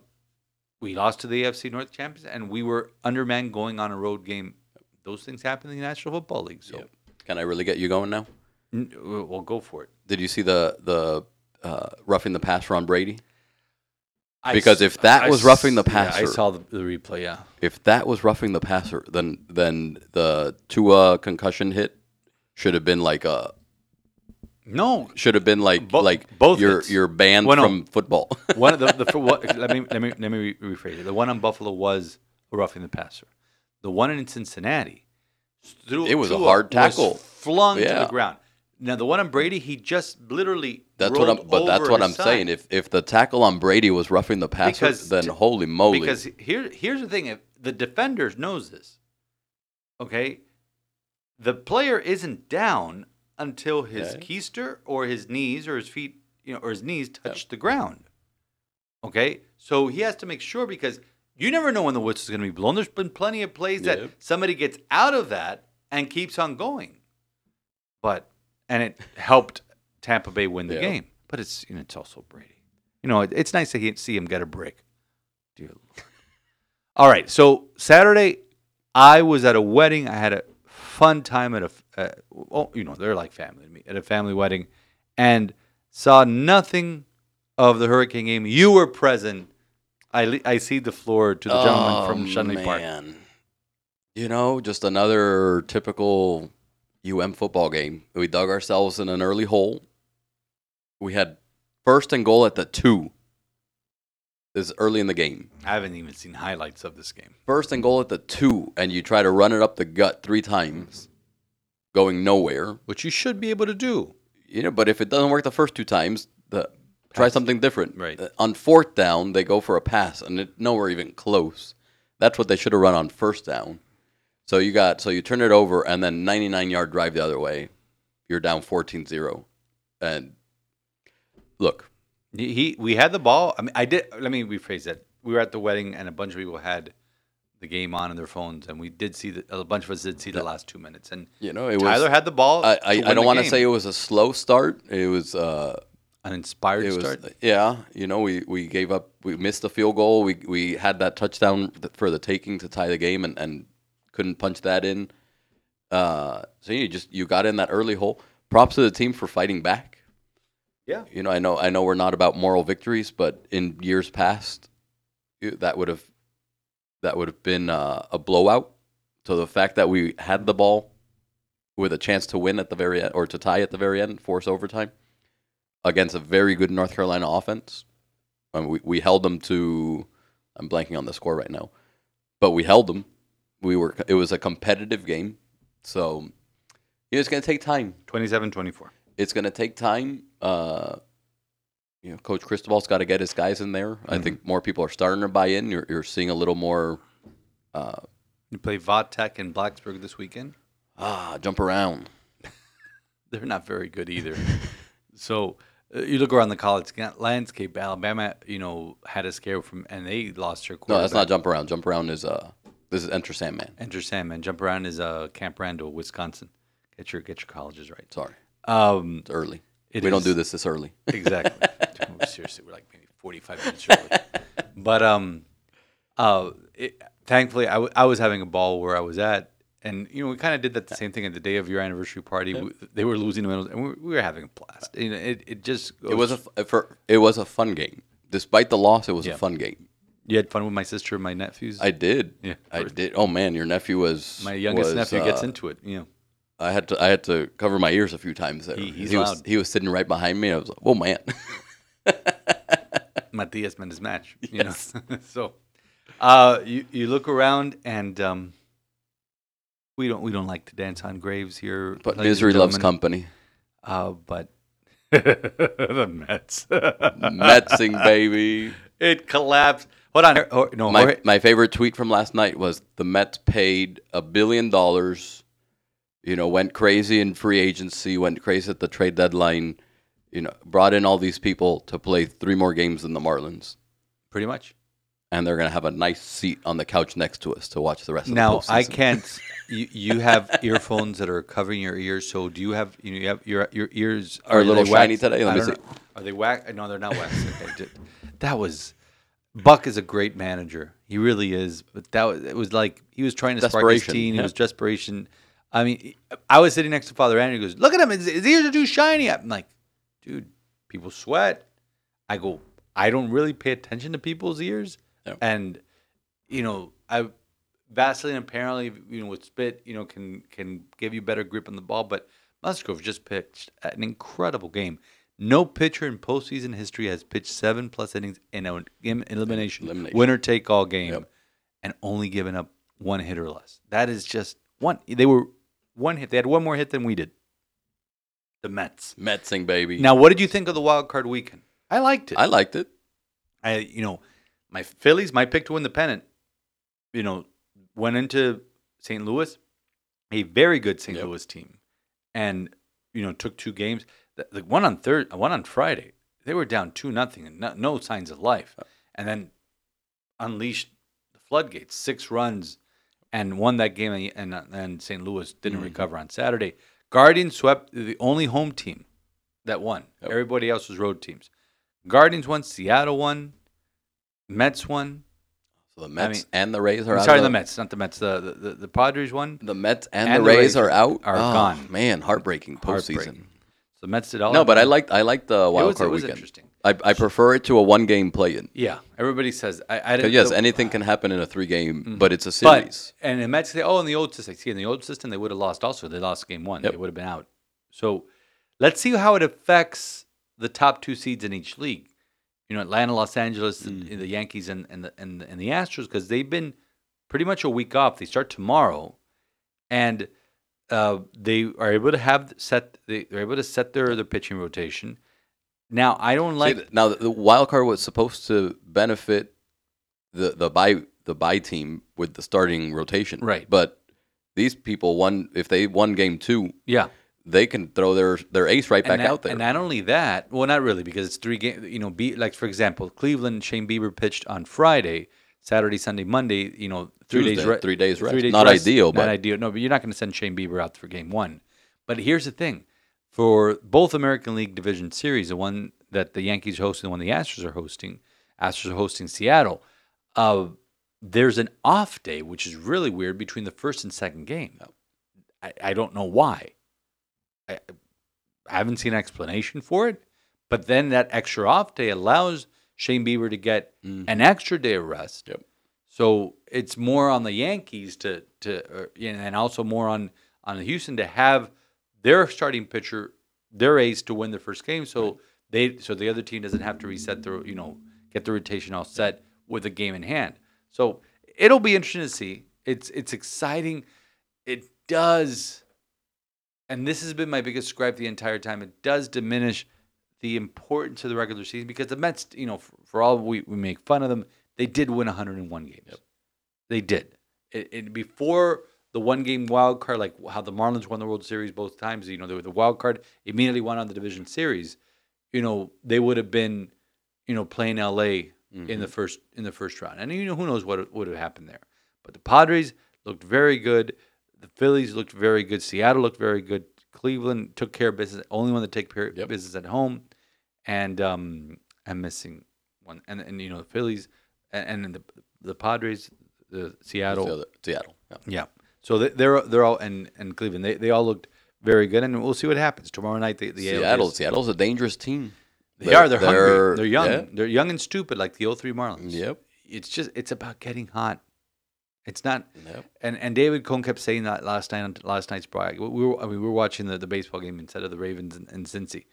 we lost to the AFC North champions, and we were undermanned going on a road game. Those things happen in the National Football League. So Yep. Can I really get you going now? n- we'll go for it. Did you see the the uh, roughing the passer on Brady? Because if that I was roughing the s- yeah, I passer- saw the, the replay. Yeah, If that was roughing the passer, then then the Tua concussion hit should have been like a no, should have been like Bo- like both you're hits. you're banned Well, no. from football. one of the, the for what, let me let me let me rephrase it. The one on Buffalo was roughing the passer. The one in Cincinnati, threw, It was a hard tackle. flung to the ground. Now the one on Brady, he just literally That's what I'm. But that's what I'm side. saying. If if the tackle on Brady was roughing the passer, Because then holy moly! Because here, here's the thing: if the defenders knows this, okay, the player isn't down until his Okay. keister or his knees or his feet, you know, or his knees touch the ground. Okay, so he has to make sure because you never know when the whistle's going to be blown. There's been plenty of plays that somebody gets out of that and keeps on going, but and it helped Tampa Bay win the game. But it's you know, it's also Brady. You know, it, it's nice to he- see him get a break. Dear Lord. All right. So Saturday, I was at a wedding. I had a fun time at a, uh, oh, you know, they're like family to me at a family wedding, and saw nothing of the Hurricane game. You were present. I le- I see the floor to the gentleman from Oh, Shenley Park. You know, just another typical UM football game. We dug ourselves in an early hole. We had first and goal at the two. This is early in the game. I haven't even seen highlights of this game. First and goal at the two, and you try to run it up the gut three times, going nowhere. Which you should be able to do. You know, but if it doesn't work the first two times, the try something different. Right. Uh, On fourth down, they go for a pass, and it, nowhere even close. That's what they should have run on first down. So you got so you turn it over, and then 99 yard drive the other way. You're down 14-0. and look, He, we had the ball. I mean, I did. Let me rephrase that. We were at the wedding, and a bunch of people had the game on in their phones, and we did see the, a bunch of us did see the last two minutes. And you know it Tyler was. had the ball. I, I, I don't want to say it was a slow start. It was. Uh, an inspired it was start. yeah you know we, we gave up we missed the field goal we we had that touchdown for the taking to tie the game and, and couldn't punch that in uh so you just you got in that early hole props to the team for fighting back Yeah. you know i know i know we're not about moral victories but in years past that would have that would have been uh, a blowout so the fact that we had the ball with a chance to win at the very end or to tie at the very end force overtime against a very good North Carolina offense. I mean, we, we held them to, I'm blanking on the score right now, but we held them. We were, it was a competitive game. So it's going to take time. 27-24. It's going to take time. Uh, you know, Coach Cristobal's got to get his guys in there. I think more people are starting to buy in. You're, you're seeing a little more, uh, You play Vodtech in Blacksburg this weekend. ah, jump around. They're not very good either. so uh, you look around the college landscape. Alabama, you know, had a scare from, and they lost their No, quarterback. that's not jump around. Jump around is, uh, this is Enter Sandman. Enter Sandman. Jump around is uh, Camp Randall, Wisconsin. Get your get your colleges right. Sorry. Um, It's early. It we don't do this this early. exactly. Seriously, we're like maybe forty five minutes early. But um, uh, it, thankfully, I, w- I was having a ball where I was at, and you know, we kind of did that the same thing at the day of your anniversary party. We, they were losing, the medals, and we, we were having a blast. You know, it, it just It was a f- for it was a fun game. Despite the loss, it was Yeah. a fun game. You had fun with my sister and my nephews. I did. Yeah, I did. Oh man, your nephew was my youngest was, nephew gets uh, into it. You know, I had to I had to cover my ears a few times there. He- he's he was loud. he was sitting right behind me. I was like, oh man. Matias his match. You know, so uh, you you look around and um, we don't we don't like to dance on graves here. but misery loves company. Uh, but the Mets. Metsing baby. It collapsed. Hold on. Or, no, My Jorge- my favorite tweet from last night was the Mets paid a billion dollars. You know, went crazy in free agency, went crazy at the trade deadline. You know, brought in all these people to play three more games than the Marlins. pretty much. and they're gonna have a nice seat on the couch next to us to watch the rest of the season. Now I can't. You, you have earphones that are covering your ears. So do you have you, know, you have your your ears Are a little shiny waxed? today? Let me see. know. Are they wax? No, they're not waxed. Okay, that was Buck is a great manager. He really is. But that was it was like he was trying to spark his team. It yeah. was desperation. I mean, I was sitting next to Father Andrew. He goes, "Look at him. His, his ears are too shiny." I'm like, "Dude, people sweat." I go, "I don't really pay attention to people's ears," and you know, I Vaseline apparently, you know, with spit, you know, can can give you better grip on the ball. But Musgrove just pitched an incredible game. No pitcher in postseason history has pitched seven plus innings in an elimination, Elimination. winner take all game, Yep. and only given up one hit or less. That is just one. They were one hit. They had one more hit than we did. The Mets. Metsing baby. Now, what did you think of the wild card weekend? I liked it. I liked it. I you know, my Phillies, my pick to win the pennant, you know, went into St. Louis, a very good St. Yep. Louis team, and you know took two games. The, the one on third, one on Friday, they were down two nothing and no, no signs of life, and then unleashed the floodgates, six runs, and won that game. And and, St. Louis didn't Mm-hmm. recover on Saturday. Guardians swept the only home team that won. Yep. Everybody else was road teams. Guardians won, Seattle won, Mets won. So the Mets mean- and the Rays are I'm out. sorry, of the Mets, not the Mets. The the, the, the Padres won. The Mets and, And the the Rays, Rays are out. are Oh, gone. Man, heartbreaking postseason. Heartbreaking. The Mets did all. No, but I liked I liked the wild was- card it was weekend. interesting. I, I prefer it to a one game play in. Yeah, everybody says I. I didn't. Yes, the- anything can happen in a three game, but it's a series. But and the Mets say, oh, in the old system, see, in the old system, they would have lost. Also, they lost game one. They would have been out. So let's see how it affects the top two seeds in each league. You know, Atlanta, Los Angeles, the- Mm-hmm. the Yankees, and and the and, the- and the Astros, because they've been pretty much a week off. They start tomorrow, and uh, they are able to have set. They, they're able to set their their pitching rotation. Now, I don't like. th- now the, the wild card was supposed to benefit the the buy the buy team with the starting rotation, Right. But these people won if they won game two, yeah, they can throw their their ace right back and not, out there. And not only that, well, not really, because it's three games. You know, be, like for example, Cleveland, Shane Bieber pitched on Friday, Saturday, Sunday, Monday. You know, three days, Tuesday, re- three days rest. Not ideal, not but- ideal. No, but you're not going to send Shane Bieber out for game one. But here's the thing: for both American League Division Series, the one that the Yankees host and the one the Astros are hosting, Astros are hosting Seattle. Uh, there's an off day, which is really weird between the first and second game. I, I don't know why. I, I haven't seen an explanation for it, but then that extra off day allows Shane Bieber to get an extra day of rest. Yep. So it's more on the Yankees to to uh, and also more on on the Houston to have their starting pitcher, their ace to win the first game. So they so the other team doesn't have to reset their you know get the rotation all set with a game in hand. So it'll be interesting to see. It's it's exciting. It does, and this has been my biggest gripe the entire time. It does diminish the importance of the regular season because the Mets, you know, for, for all we, we make fun of them, they did win 101 games. They did. It, it, before the one game wild card, like how the Marlins won the World Series both times, you know, they were the wild card, immediately won on the division series. You know, they would have been, you know, playing LA in the mm-hmm. first in the first round, and you know who knows what would have happened there. But the Padres looked very good. The Phillies looked very good. Seattle looked very good. Cleveland took care of business. Only one to take care of Yep. business at home. And um, I'm missing one. And and you know the Phillies and, and the the Padres, the Seattle. The Seattle. Yeah. Yeah. So they- they're they're all and and Cleveland. They they all looked very good, and we'll see what happens tomorrow night. The, the Seattle. ALDS Seattle's a dangerous team. They are. They're, hungry. they're- They're young. yeah. They're young and stupid, like the 03 Marlins. Yep. It's just it's about getting hot. It's not. Yep. And and David Cone kept saying that last night on last night's broadcast. We were I mean we were watching the, the baseball game instead of the Ravens and, and Cincy.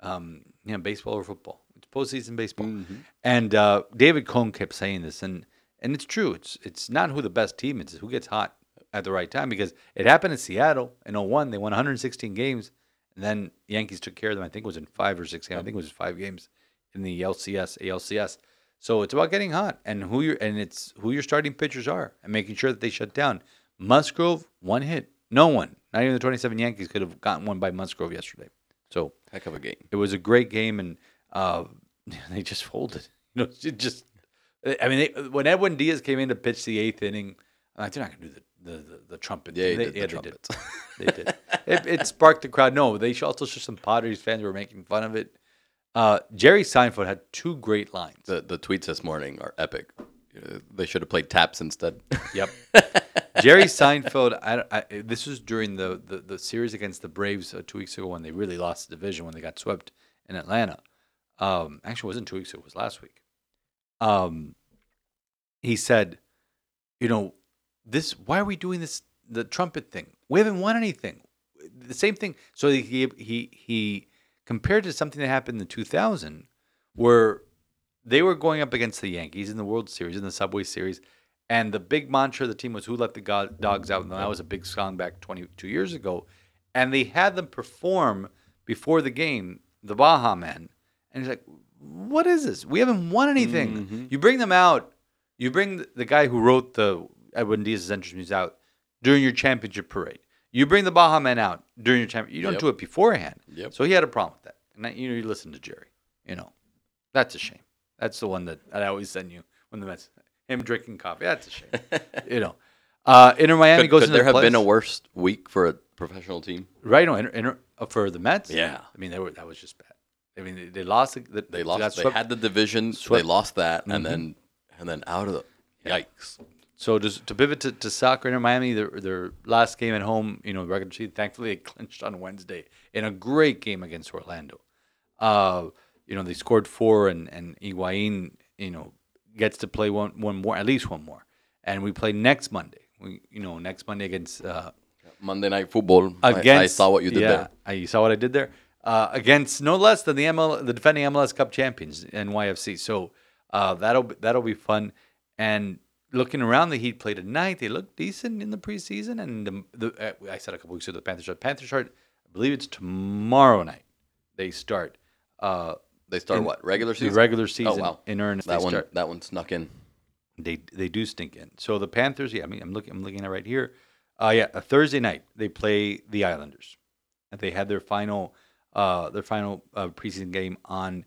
Um, you know, baseball or football. It's postseason baseball. Mm-hmm. And uh, David Cone kept saying this, and and it's true. It's it's not who the best team is, it's who gets hot at the right time because it happened in Seattle in 01. They won 116 games, and then the Yankees took care of them. I think it was in five or six games. I think it was five games in the LCS, ALCS. So it's about getting hot and who your and it's who your starting pitchers are and making sure that they shut down. Musgrove, one hit. No one, not even the 27 Yankees, could have gotten one by Musgrove yesterday. So Heck of a game. it was a great game, and uh, they just folded. You know, it just I mean, they, when Edwin Diaz came in to pitch the eighth inning, like, they're not going to do the, the, the, the trumpet. Yeah, he they, did the they trumpets. They did. it, it sparked the crowd. No, they also show some Padres fans were making fun of it. Uh, Jerry Seinfeld had two great lines. The the tweets this morning are epic. Uh, They should have played taps instead. Yep. Jerry Seinfeld. I, I, this was during the, the, the series against the Braves uh, two weeks ago when they really lost the division when they got swept in Atlanta. Um, actually, it wasn't two weeks ago. It was last week. Um, he said, "You know, this. Why are we doing this? The trumpet thing. We haven't won anything. The same thing. So he he he compared to something that happened in 2000, where they were going up against the Yankees in the World Series, in the Subway Series, and the big mantra of the team was "Who let the dogs out?" And that was a big song back 22 years ago, and they had them perform before the game, the Baha Man, and he's like, "What is this? We haven't won anything. Mm-hmm. You bring them out. You bring the, guy who wrote the Edwin Diaz's entrance music out during your championship parade. You bring the Baha Man out during your champion. You don't Yep. do it beforehand. Yep. So he had a problem with that, and that, you know, you listen to Jerry. You know, that's a shame. That's the one that, that I always send you when the Mets him drinking coffee. That's a shame. you know, uh, Inter Miami could goes. could into there have the been a playoffs. worse week for a professional team? right? No, Inter, Inter, uh, for the Mets. Yeah. I mean, they were that was just bad. I mean, they, they lost. The, the- They got lost. They swept. had the division. swept- They lost that, Mhm. and then and then out of the yikes. So just to pivot to, to soccer, Inter Miami, their their last game at home, you know, regular season. Thankfully, they clinched on Wednesday in a great game against Orlando. Uh, you know, they scored four, and and Higuain, you know, gets to play one one more, at least one more. And we play next Monday. We, you know, next Monday against uh, Monday night football. I- against. I, saw what you did yeah, there. I- You saw what I did there. Uh, against no less than the ML, the defending MLS Cup champions NYFC. So uh, that'll be- that'll be fun. And looking around, the Heat played tonight. They look decent in the preseason. And the, the uh, I said a couple weeks ago the Panthers start. Panthers start. I believe it's tomorrow night. They start. Uh, They start in what regular the season? regular season Oh wow, in earnest. that one start that one snuck in. they they do stink in. So the Panthers, yeah, I mean, I'm looking, I'm looking at right here. Uh, yeah, a Thursday night they play the Islanders, and they had their final, uh, their final uh, preseason game on.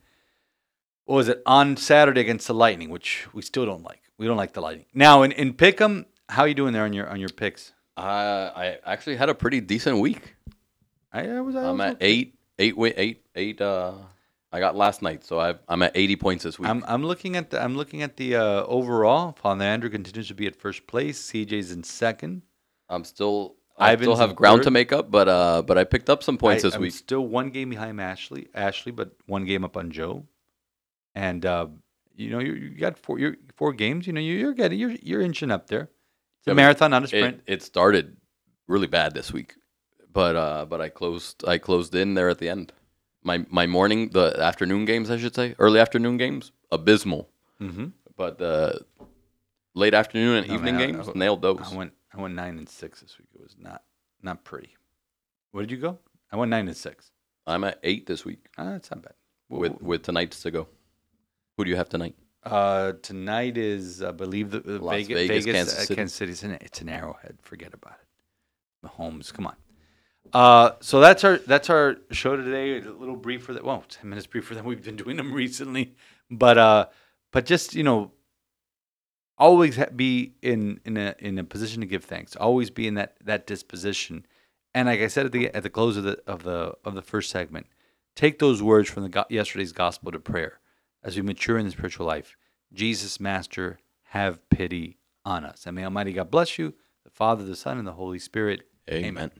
What was it on Saturday against the Lightning, which we still don't like. We don't like the Lightning. Now in in Pick'em, how are you doing there on your on your picks? Uh, I actually had a pretty decent week. I, I was. I I'm at eight, eight, eight, eight. Uh, I got last night, so I've, I'm at 80 points this week. I'm I'm looking at the I'm looking at the uh, overall. Andrew continues to be at first place. CJ's in second. I'm still, I Ivan's still have ground third. to make up, but uh, but I picked up some points I, this I'm week. Still one game behind Ashley, Ashley, but one game up on Joe. And uh, you know, you, you got four you're, four games. You know, you, you're getting you're you're inching up there. It's a I mean, marathon, not a sprint. It, it started really bad this week, but uh, but I closed I closed in there at the end. My my morning, the afternoon games, I should say, early afternoon games, abysmal. mm-hmm. But the late afternoon and Oh, evening man, games I- nailed those. I went I went nine and six this week. It was not not pretty. What did you go? I went nine and six. I'm at eight this week Ah, that's not bad. with with tonight's to go. Who do you have tonight? Uh, tonight is I believe the, the Las Vegas, Vegas, Vegas, Kansas uh, City. Kansas City. It's an, it's an Arrowhead. Forget about it. Mahomes, come on. Uh, so that's our that's our show today. A little briefer that well, ten minutes briefer than we've been doing them recently, but uh, but just you know, always ha- be in in a in a position to give thanks. Always be in that that disposition. And like I said at the at the close of the of the of the first segment, take those words from the go- yesterday's gospel to prayer as we mature in the spiritual life. Jesus, Master, have pity on us. And may Almighty God bless you, the Father, the Son, and the Holy Spirit. Amen.